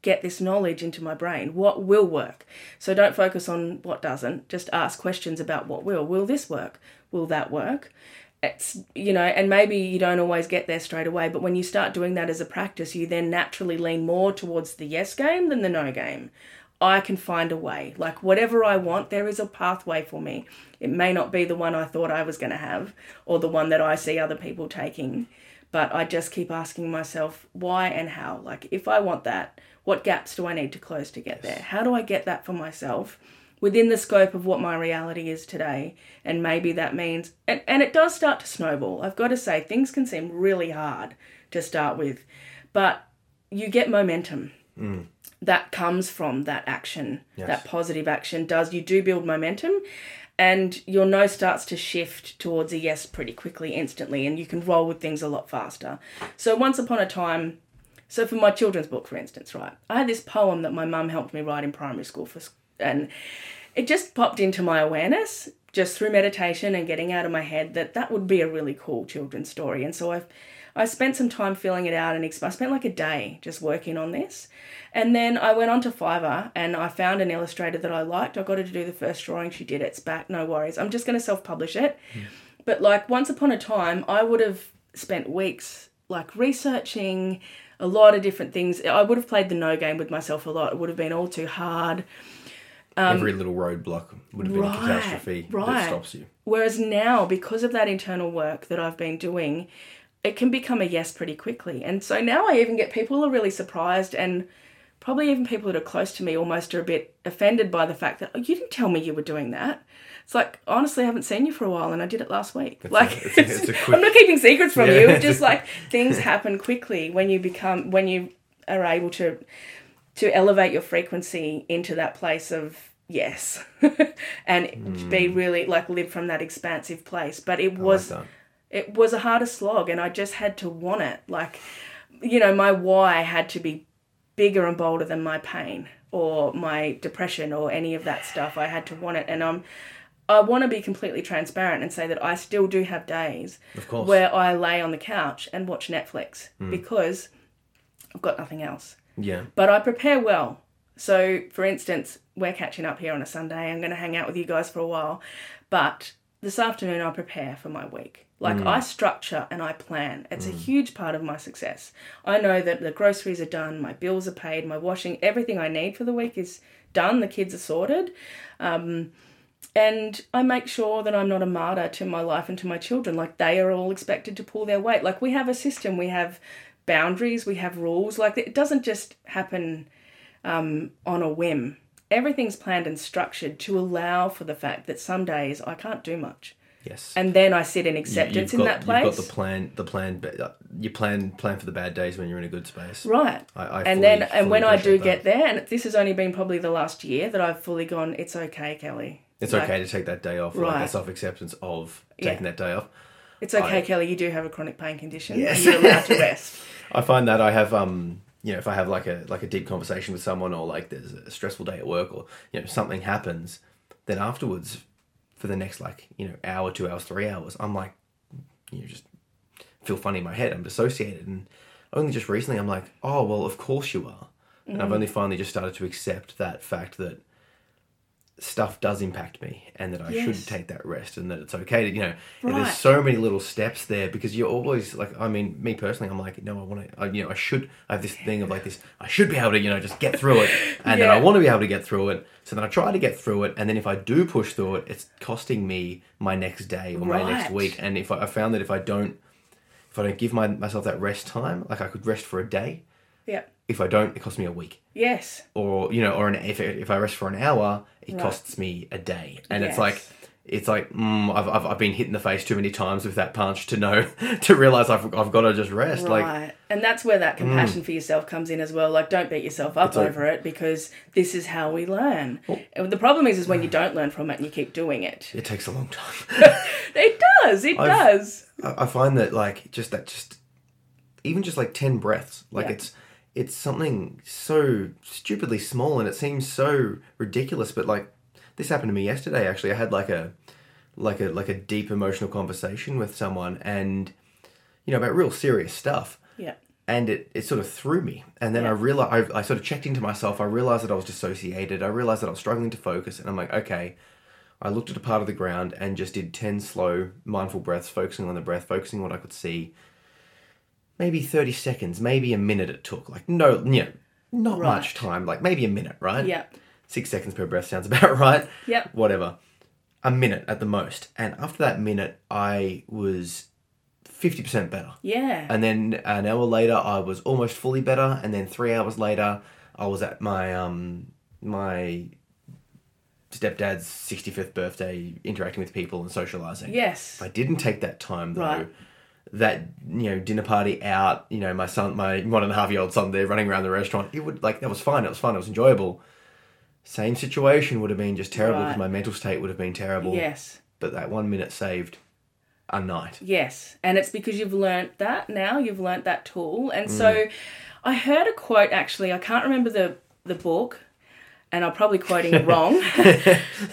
get this knowledge into my brain? What will work? So don't focus on what doesn't. Just ask questions about what will. Will this work? Will that work? It's you know, and maybe you don't always get there straight away, but when you start doing that as a practice, you then naturally lean more towards the yes game than the no game. I can find a way. Like whatever I want, there is a pathway for me. It may not be the one I thought I was going to have or the one that I see other people taking, but I just keep asking myself why and how. Like if I want that, what gaps do I need to close to get there? How do I get that for myself? Within the scope of what my reality is today, and maybe that means, and, and it does start to snowball. I've got to say, things can seem really hard to start with, but you get momentum mm. that comes from that action, Yes. that positive action does. You do build momentum, and your no starts to shift towards a yes pretty quickly, instantly, and you can roll with things a lot faster. So, once upon a time, so for my children's book, for instance, right, I had this poem that my mum helped me write in primary school for, and it just popped into my awareness just through meditation and getting out of my head that that would be a really cool children's story. And so I've I spent some time filling it out and exp- I spent like a day just working on this. And then I went on to Fiverr and I found an illustrator that I liked. I got her to do the first drawing. She did it. It's back. No worries. I'm just going to self publish it. Hmm. But like once upon a time, I would have spent weeks like researching a lot of different things. I would have played the no game with myself a lot. It would have been all too hard. Every little roadblock would have been um, right, a catastrophe right. that stops you. Whereas now, because of that internal work that I've been doing, it can become a yes pretty quickly. And so now I even get people are really surprised and probably even people that are close to me almost are a bit offended by the fact that oh, you didn't tell me you were doing that. It's like honestly, I haven't seen you for a while, and I did it last week. like a- it's a- it's a quick- I'm not keeping secrets from Yeah, you. it's Just like things happen quickly when you become when you are able to to elevate your frequency into that place of yes. And be hmm. really like live from that expansive place. But it I like was it was a harder slog and i just had to want it. Like you know my why had to be bigger and bolder than my pain or my depression or any of that stuff. I had to want it and i'm I want to be completely transparent and say that I still do have days Of course. where I lay on the couch and watch Netflix hmm. because I've got nothing else Yeah. but I prepare well. So, for instance, we're catching up here on a Sunday. I'm going to hang out with you guys for a while. But this afternoon I prepare for my week. Like hmm. I structure and I plan. It's a hmm. huge part of my success. I know that the groceries are done, my bills are paid, my washing, everything I need for the week is done. The kids are sorted. Um, and I make sure that I'm not a martyr to my life and to my children. Like they are all expected to pull their weight. Like we have a system, we have boundaries, we have rules. Like it doesn't just happen um, on a whim. Everything's planned and structured to allow for the fact that some days I can't do much. Yes. And then I sit in acceptance you've in that place. You've got the plan. The plan. uh, You plan plan for the bad days when you're in a good space. Right. I, I and fully- then, and when I do appreciate get there, and this has only been probably the last year that I've fully gone, it's okay, Kelly. It's Like, okay to take that day off. Like Right. the self acceptance of Yeah. taking that day off. It's okay, I- Kelly. You do have a chronic pain condition. Yes. And you're allowed to rest. I find that I have um you know if I have like a like a deep conversation with someone or like there's a stressful day at work or you know something happens, then afterwards for the next like you know hour, two hours, three hours, I'm like you know just feel funny in my head. I'm dissociated and only just recently I'm like oh well of course you are, and Mm. I've only finally just started to accept that fact that stuff does impact me and that I Yes. should take that rest and that it's okay to you know Right. there's so many little steps there because you're always like I mean me personally I'm like no I want to I, you know I should I have this thing of like this I should be able to you know just get through it and then I want to be able to get through it so then I try to get through it and then if I do push through it it's costing me my next day or my next week and if I, I found that if I don't if I don't give my, myself that rest time like I could rest for a day Yeah. If I don't it costs me a week Yes. or you know, or an, if if I rest for an hour, it Right. costs me a day, and it's like it's like mm, I've, I've I've been hit in the face too many times with that punch to know to realize I've I've got to just rest. Right. Like and that's where that compassion for yourself comes in as well. Like, don't beat yourself up It's like- over it because this is how we learn. And the problem is, is when you don't learn from it and you keep doing it. it takes a long time. It does. It I've- does. I find that like just that just even just like ten breaths, like Yeah. it's it's something so stupidly small and it seems so ridiculous, but like this happened to me yesterday. Actually, I had like a like a like a deep emotional conversation with someone, and you know about real serious stuff. Yeah. and it, it sort of threw me. And then I realized, I, I sort of checked into myself. I realized that I was dissociated. I realized that I was struggling to focus. And I'm like, okay. I looked at a part of the ground and just did 10 slow, mindful breaths, focusing on the breath, focusing on what I could see. Maybe 30 seconds, maybe a minute it took. Like, no, you know, not Right. much time, like maybe a minute, right? Yeah. Six seconds per breath sounds about right. Yep. Whatever. A minute at the most. And after that minute, I was 50% better. Yeah. And then an hour later, I was almost fully better. And then three hours later, I was at my um my stepdad's sixty fifth birthday, interacting with people and socializing. yes. If I didn't take that time though, Right. That you know dinner party out, you know my son, my one and a half year old son there running around the restaurant, it would like that was fine. It was fun. It was enjoyable. Same situation would have been just terrible because Right. my mental state would have been terrible. Yes. But that one minute saved a night. Yes, and it's because you've learnt that now. You've learnt that tool, and Mm. so I heard a quote actually. I can't remember the the book, and I'm probably quoting it wrong.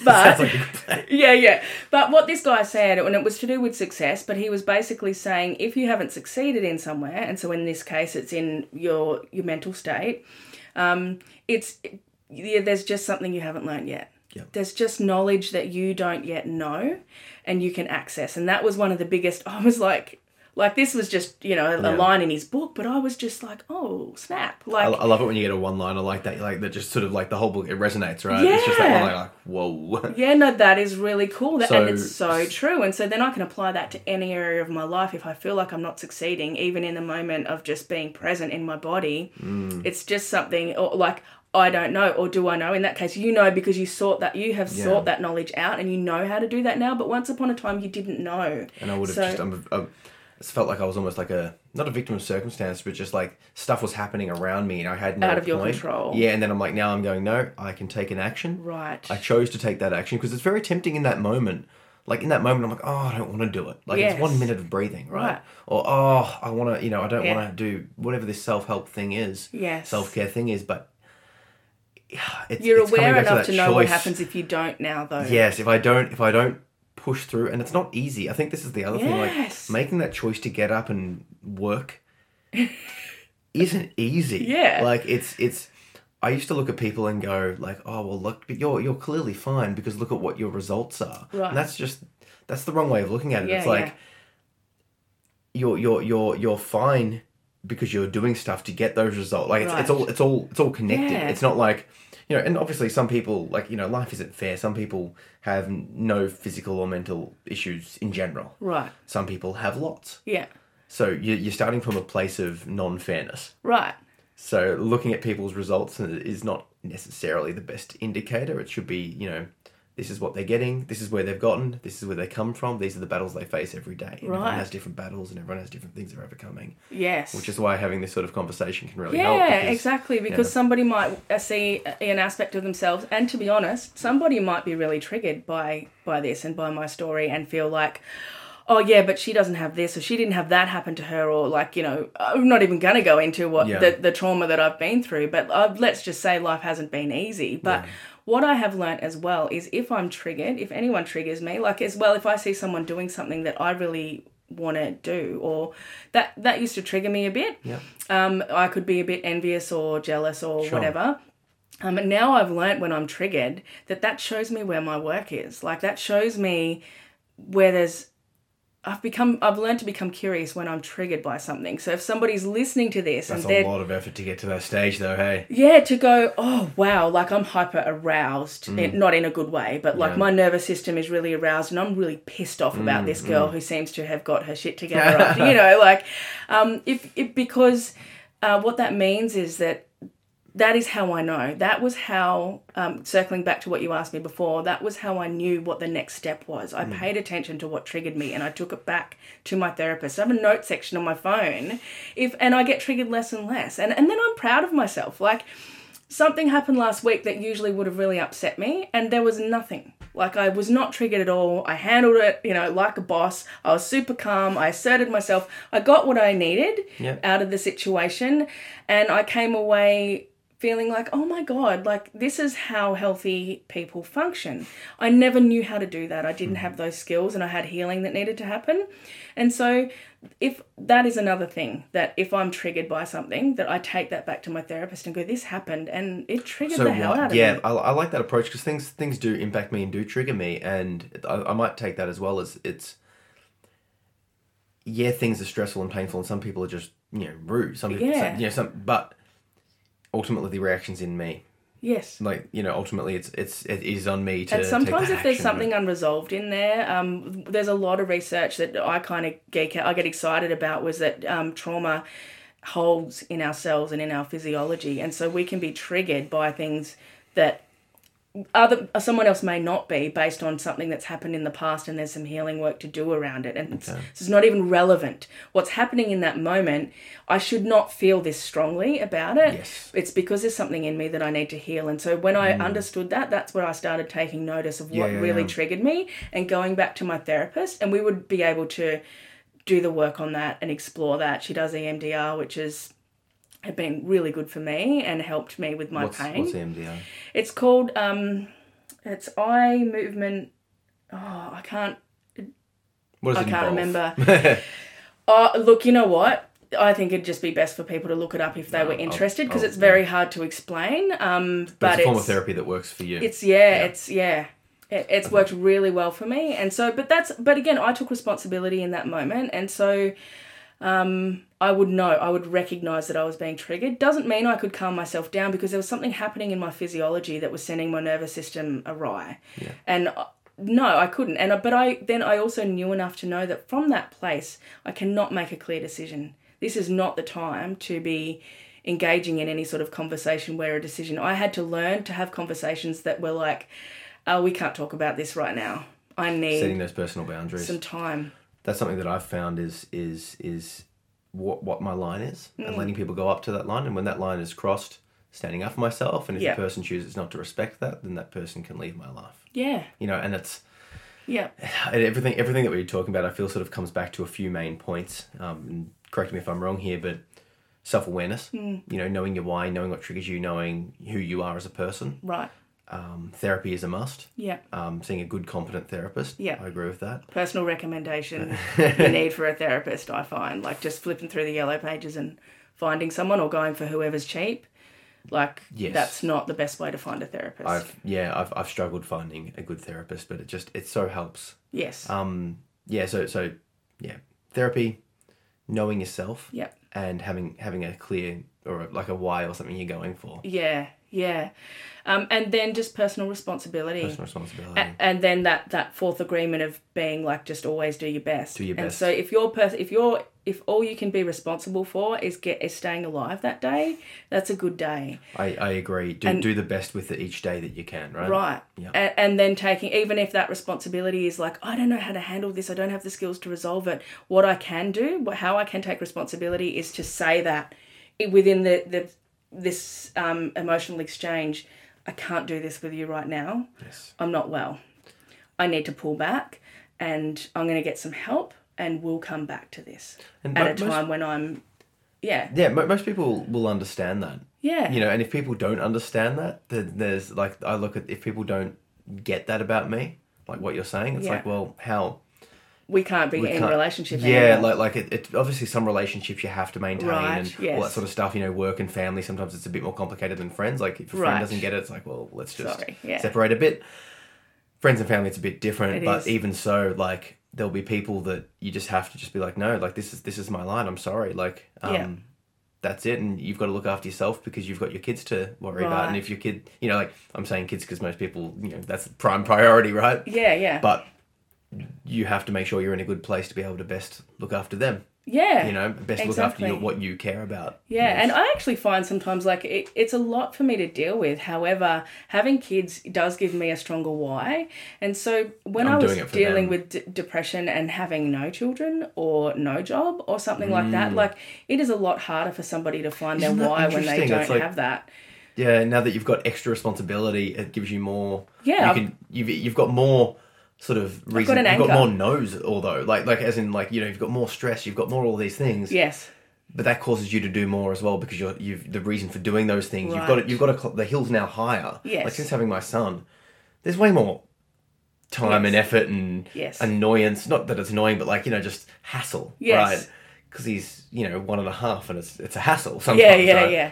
but like a good plan. yeah, yeah. But what this guy said, and it was to do with success, but he was basically saying if you haven't succeeded in somewhere, and so in this case, it's in your your mental state. Um, it's yeah, there's just something you haven't learned yet. Yep. There's just knowledge that you don't yet know, and you can access. And that was one of the biggest. I was like, like this was just you know a, Yeah. line in his book, but I was just like, oh snap! Like I, I love it when you get a one liner like that, like that just sort of like the whole book it resonates, right? It's just that Yeah. one like, whoa. Yeah, no, that is really cool. That, and So- it's so true. And so then I can apply that to any area of my life if I feel like I'm not succeeding, even in the moment of just being present in my body. Mm. It's just something or like I don't know, or do I know? In that case, you know because you sought that you have Yeah. sought that knowledge out and you know how to do that now. But once upon a time, you didn't know. And I would have So- just, I'm, it's felt like I was almost like a not a victim of circumstance, but just like stuff was happening around me and I had no Out of your control. Yeah, and then I'm like, now I'm going, no, I can take an action. Right. I chose to take that action because it's very tempting in that moment. Like in that moment, I'm like, oh, I don't want to do it. Like Yes. it's one minute of breathing, right? Right. Or oh, I want to, you know, I don't Yeah. want to do whatever this self help thing is, Yes. self care thing is. But it's, You're it's aware enough that to know what happens if you don't now, though. Yes, if I don't, if I don't push through, and it's not easy. I think this is the other thing. Like making that choice to get up and work isn't easy. Yeah. like it's it's. I used to look at people and go like, "Oh well, look, but you're you're clearly fine because look at what your results are." Right. And that's just that's the wrong way of looking at it. Yeah, it's like yeah. you're you're you're you're fine because you're doing stuff to get those results. Like it's, it's all it's all it's all connected. Yeah. It's not like you know, and obviously some people like you know life isn't fair. Some people have no physical or mental issues in general. Right. Some people have lots. Yeah. So you- you're starting from a place of non-fairness. Right. So looking at people's results is not necessarily the best indicator. It should be, you know, this is what they're getting, this is where they've gotten, this is where they come from, these are the battles they face every day. And Everyone has different battles and everyone has different things they're overcoming. Yes. Which is why having this sort of conversation can really help. Yeah, exactly. Because yeah. somebody might see an aspect of themselves, and to be honest, somebody might be really triggered by by this and by my story, and feel like, oh yeah, but she doesn't have this, or she didn't have that happen to her, or like you know, I'm not even going to go into what Yeah. the the trauma that I've been through, but uh, let's just say life hasn't been easy, but. What I have learnt as well is if I'm triggered, if anyone triggers me, like as well, if I see someone doing something that I really want to do, or that that used to trigger me a bit, Yeah. um, I could be a bit envious or jealous or Sure. whatever. Um, and now I've learnt when I'm triggered that that shows me where my work is. Like that shows me where there's. I've become. I've learned to become curious when I'm triggered by something. So if somebody's listening to this That's and a lot of effort to get to that stage though, hey. yeah, to go, oh wow, like I'm hyper aroused, in- not in a good way, but like Mm. Yeah. my nervous system is really aroused, and I'm really pissed off about Mm, this girl who seems to have got her shit together. after, you know, like, um, if, if because uh, what that means is that that is how I know. That was how, um, circling back to what you asked me before, that was how I knew what the next step was. I paid attention to what triggered me and I took it back to my therapist. I have a note section on my phone if and I get triggered less and less. And and then I'm proud of myself. Like something happened last week that usually would have really upset me and there was nothing. Like I was not triggered at all. I handled it, you know, like a boss. I was super calm. I asserted myself. I got what I needed Yeah. out of the situation and I came away feeling like, oh my God, like this is how healthy people function. I never knew how to do that. I didn't have those skills and I had healing that needed to happen. And so if that is another thing that if I'm triggered by something, that I take that back to my therapist and go, this happened and it triggered So the hell out of yeah, me. I, I like that approach because things things do impact me and do trigger me, and I, I might take that as well as it's. Yeah, things are stressful and painful, and some people are just you know rude. Some people, Yeah. some, you know, some, but ultimately the reaction's in me. Yes. Like you know, ultimately it's it's it is on me to. And sometimes if there's something unresolved in there, um, there's a lot of research that I kind of geek out, I get excited about was that um, trauma holds in our cells and in our physiology, and so we can be triggered by things that other someone else may not be based on something that's happened in the past and there's some healing work to do around it. And it's, it's not even relevant. What's happening in that moment i should not feel this strongly about it. Yes. it's because there's something in me that i need to heal. And so when i understood that that's where i started taking notice of what Mm. Yeah, yeah, really yeah. triggered me and going back to my therapist. And we would be able to do the work on that and explore that. She does emdr which is had been really good for me and helped me with my What's, pain what's EMDR? it's called um, it's eye movement. Oh, I can't. What does I can't involve? remember. Oh, look, you know what? I think it'd just be best for people to look it up if they were interested because it's very hard to explain. Um, but, But it's a form of therapy that works for you. it's yeah, it's yeah. It, it's worked really well for me, and so, but that's, but again, I took responsibility in that moment, and so, um, I would know, I would recognize that I was being triggered. Doesn't mean I could calm myself down because there was something happening in my physiology that was sending my nervous system awry, and. uh, no, I couldn't. And I- but I then I also knew enough to know that from that place I cannot make a clear decision. This is not the time to be engaging in any sort of conversation where a decision. I had to learn to have conversations that were like, "Oh, we can't talk about this right now. I need setting those personal boundaries. some time." That's something that I've found is is is what what my line is, Mm. and letting people go up to that line, and when that line is crossed, standing up for myself. And if Yeah. the person chooses not to respect that, then that person can leave my life. Yeah, You know, and it's yeah, and everything everything that we're talking about. I feel sort of comes back to a few main points. Um, and correct me if I'm wrong here, but self awareness. Mm. You know, knowing your why, knowing what triggers you, knowing who you are as a person. right. Um, therapy is a must. Yeah. Um, seeing a good, competent therapist. Yeah. I agree with that. Personal recommendation you need for a therapist, I find. Like just flipping through the yellow pages and finding someone or going for whoever's cheap. Like Yes. that's not the best way to find a therapist. I've yeah, I've I've struggled finding a good therapist, but it just it so helps. yes. Um, yeah, so so yeah, therapy, knowing yourself, Yep. and having having a clear or like a why or something you're going for. Yeah. Yeah. Um, and then just personal responsibility. Personal responsibility. A- and then that that fourth agreement of being like just always do your best. Do your And best. so if you're pers- if you're if all you can be responsible for is get is staying alive that day, that's a good day. I, I agree. Do And- do the best with it each day that you can, right? Right. Yeah. And, and then taking, even if that responsibility is like, I don't know how to handle this, I don't have the skills to resolve it. What I can do, how I can take responsibility is to say that within the, the this um, emotional exchange, I can't do this with you right now. Yes. I'm not well. I need to pull back and I'm going to get some help and we'll come back to this And at a time when I'm, yeah, Yeah, mo- most people will understand that. yeah, You know, and if people don't understand that, then there's like I look at if people don't get that about me, like what you're saying, it's Yeah. like, well, how we can't be we in can't- relationship Yeah, anymore. like like it, it. Obviously, some relationships you have to maintain Right, and all that sort of stuff. You know, work and family. Sometimes it's a bit more complicated than friends. Like if a friend Right. doesn't get it, it's like, well, let's just Sorry, yeah. separate a bit. Friends and family, it's a bit different. It but is. even so, like there'll be people that you just have to just be like, no, like this is this is my line. I'm sorry. Like, um, Yeah. that's it, and you've got to look after yourself because you've got your kids to worry about. And if your kid, you know, like I'm saying kids because most people, you know, that's prime priority, right? yeah, yeah. But you have to make sure you're in a good place to be able to best look after them. yeah. You know, best look after exactly. you, what you care about. Yeah, most. and I actually find sometimes like it, it's a lot for me to deal with. However, having kids does give me a stronger why. And so when I'm i was doing it for dealing them. with d- depression and having no children or no job or something like Mm. that, like it is a lot harder for somebody to find Isn't their why when they don't like- have that. yeah, now that you've got extra responsibility, it gives you more. Yeah, you can. You've you've got more sort of reason. an you've got anchor. more no's, although like like as in like you know you've got more stress, you've got more all these things. Yes. But that causes you to do more as well because you're you've the reason for doing those things. You've got Right. it. You've got to, cl- the hills now higher. Yes. Like since having my son, there's way more time and Yes. effort and Yes. annoyance. Not that it's annoying, but like you know just hassle. Yes. Right. Because he's you know one and a half, and it's it's a hassle sometimes. Yeah, yeah, right? yeah.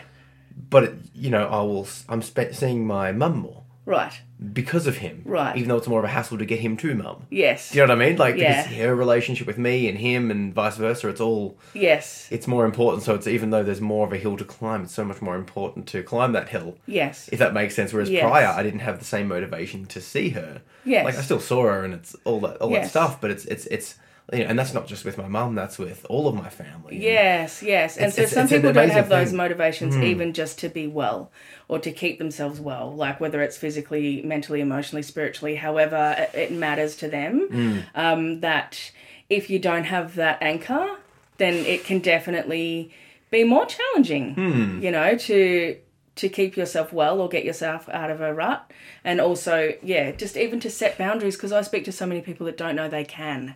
But it, you know, I will. I'm spe- seeing my mum more Right. because of him. Right. Even though it's more of a hassle to get him to mum. Yes. Do you know what I mean? Like Yeah. because her relationship with me and him and vice versa, it's all Yes. it's more important. So it's even though there's more of a hill to climb, it's so much more important to climb that hill. Yes. If that makes sense. Whereas Yes. prior, I didn't have the same motivation to see her. Yes. Like I still saw her and it's all that all that stuff. But it's it's it's you know, and that's not just with my mum. That's with all of my family. Yes, yes. And It's- so it's- some it's people don't have those thing. Motivations even just to be well or to keep themselves well, like whether it's physically, mentally, emotionally, spiritually, however it- it matters to them. Hmm. Um, that if you don't have that anchor, then it can definitely be more challenging, Hmm. you know, to to keep yourself well or get yourself out of a rut and also yeah just even to set boundaries because i speak to so many people that don't know they can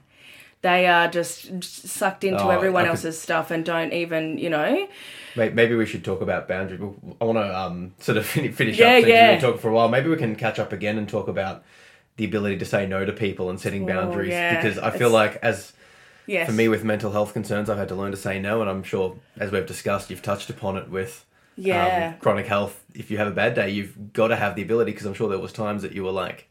they are just sucked into Oh, everyone could- else's stuff and don't even you know Maybe we should talk about boundaries. I want to um, sort of finish Yeah, up things yeah. been talking for a while. Maybe we can catch up again and talk about the ability to say no to people and setting Oh, boundaries. yeah. Because I feel It's- like as yes for me with mental health concerns, I've had to learn to say no, and I'm sure as we've discussed, you've touched upon it with Yeah. um, chronic health. If you have a bad day, you've got to have the ability. Because I'm sure there was times that you were like,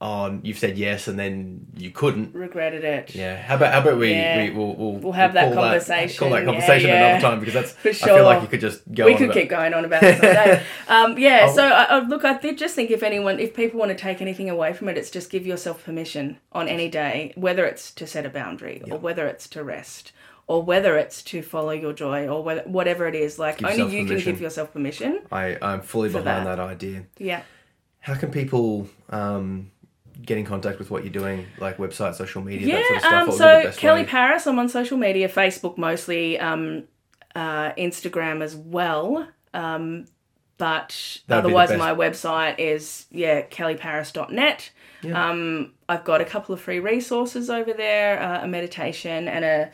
"Oh, you've said yes," and then you couldn't. regretted it Yeah. How about how about we, Yeah. we we'll, we'll We'll have we'll that conversation. call that conversation yeah. another time because that's For sure I feel like you could just go. we on could about- keep going on about this all day. Um, yeah, Oh. so I, I, look, I did just think if anyone, if people want to take anything away from it, it's just give yourself permission on any day, whether it's to set a boundary or whether it's to rest or whether it's to follow your joy or whether, whatever it is. Like Give only you permission. can give yourself permission. I I'm fully behind that. that. idea. Yeah. How can people um, get in contact with what you're doing, like website, social media, Yeah, that sort of stuff? um, What would be so Kelly way? Paris, I'm on social media, Facebook mostly, um, uh, Instagram as well. Um, but That'd otherwise, my website is yeah kellyparis.net. Yeah. Um, I've got a couple of free resources over there, uh, a meditation and a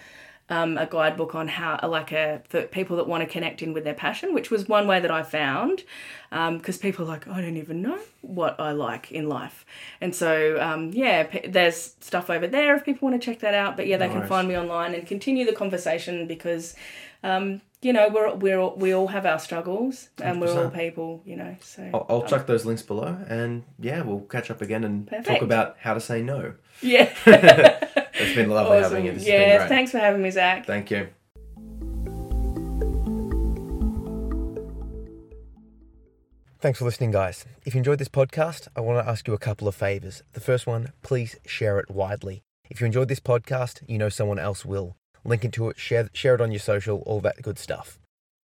um, a guidebook on how, like a for people that want to connect in with their passion, which was one way that I found, because people are like, I don't even know what I like in life, and so um, yeah, p- there's stuff over there if people want to check that out. But yeah, they can find me online and continue the conversation because. Um, you know, we're we're all, we all have our struggles, and we're all people. You know, so I'll, I'll um, chuck those links below, and yeah, we'll catch up again and talk about how to say no. Yeah. It's been lovely having you. This yeah. Thanks for having me, Zach. Thank you. Thanks for listening, guys. If you enjoyed this podcast, I want to ask you a couple of favors. The first one, please share it widely. If you enjoyed this podcast, you know someone else will. Link into it, share, share it on your social, all that good stuff.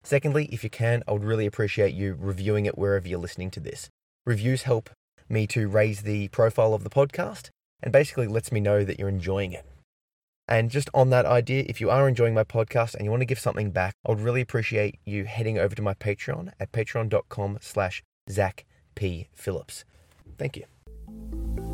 Secondly, if you can, I would really appreciate you reviewing it wherever you're listening to this. Reviews help me to raise the profile of the podcast and basically lets me know that you're enjoying it. And just on that idea, if you are enjoying my podcast and you want to give something back, I would really appreciate you heading over to my Patreon at patreon.com slash Zach P. Phillips. Thank you.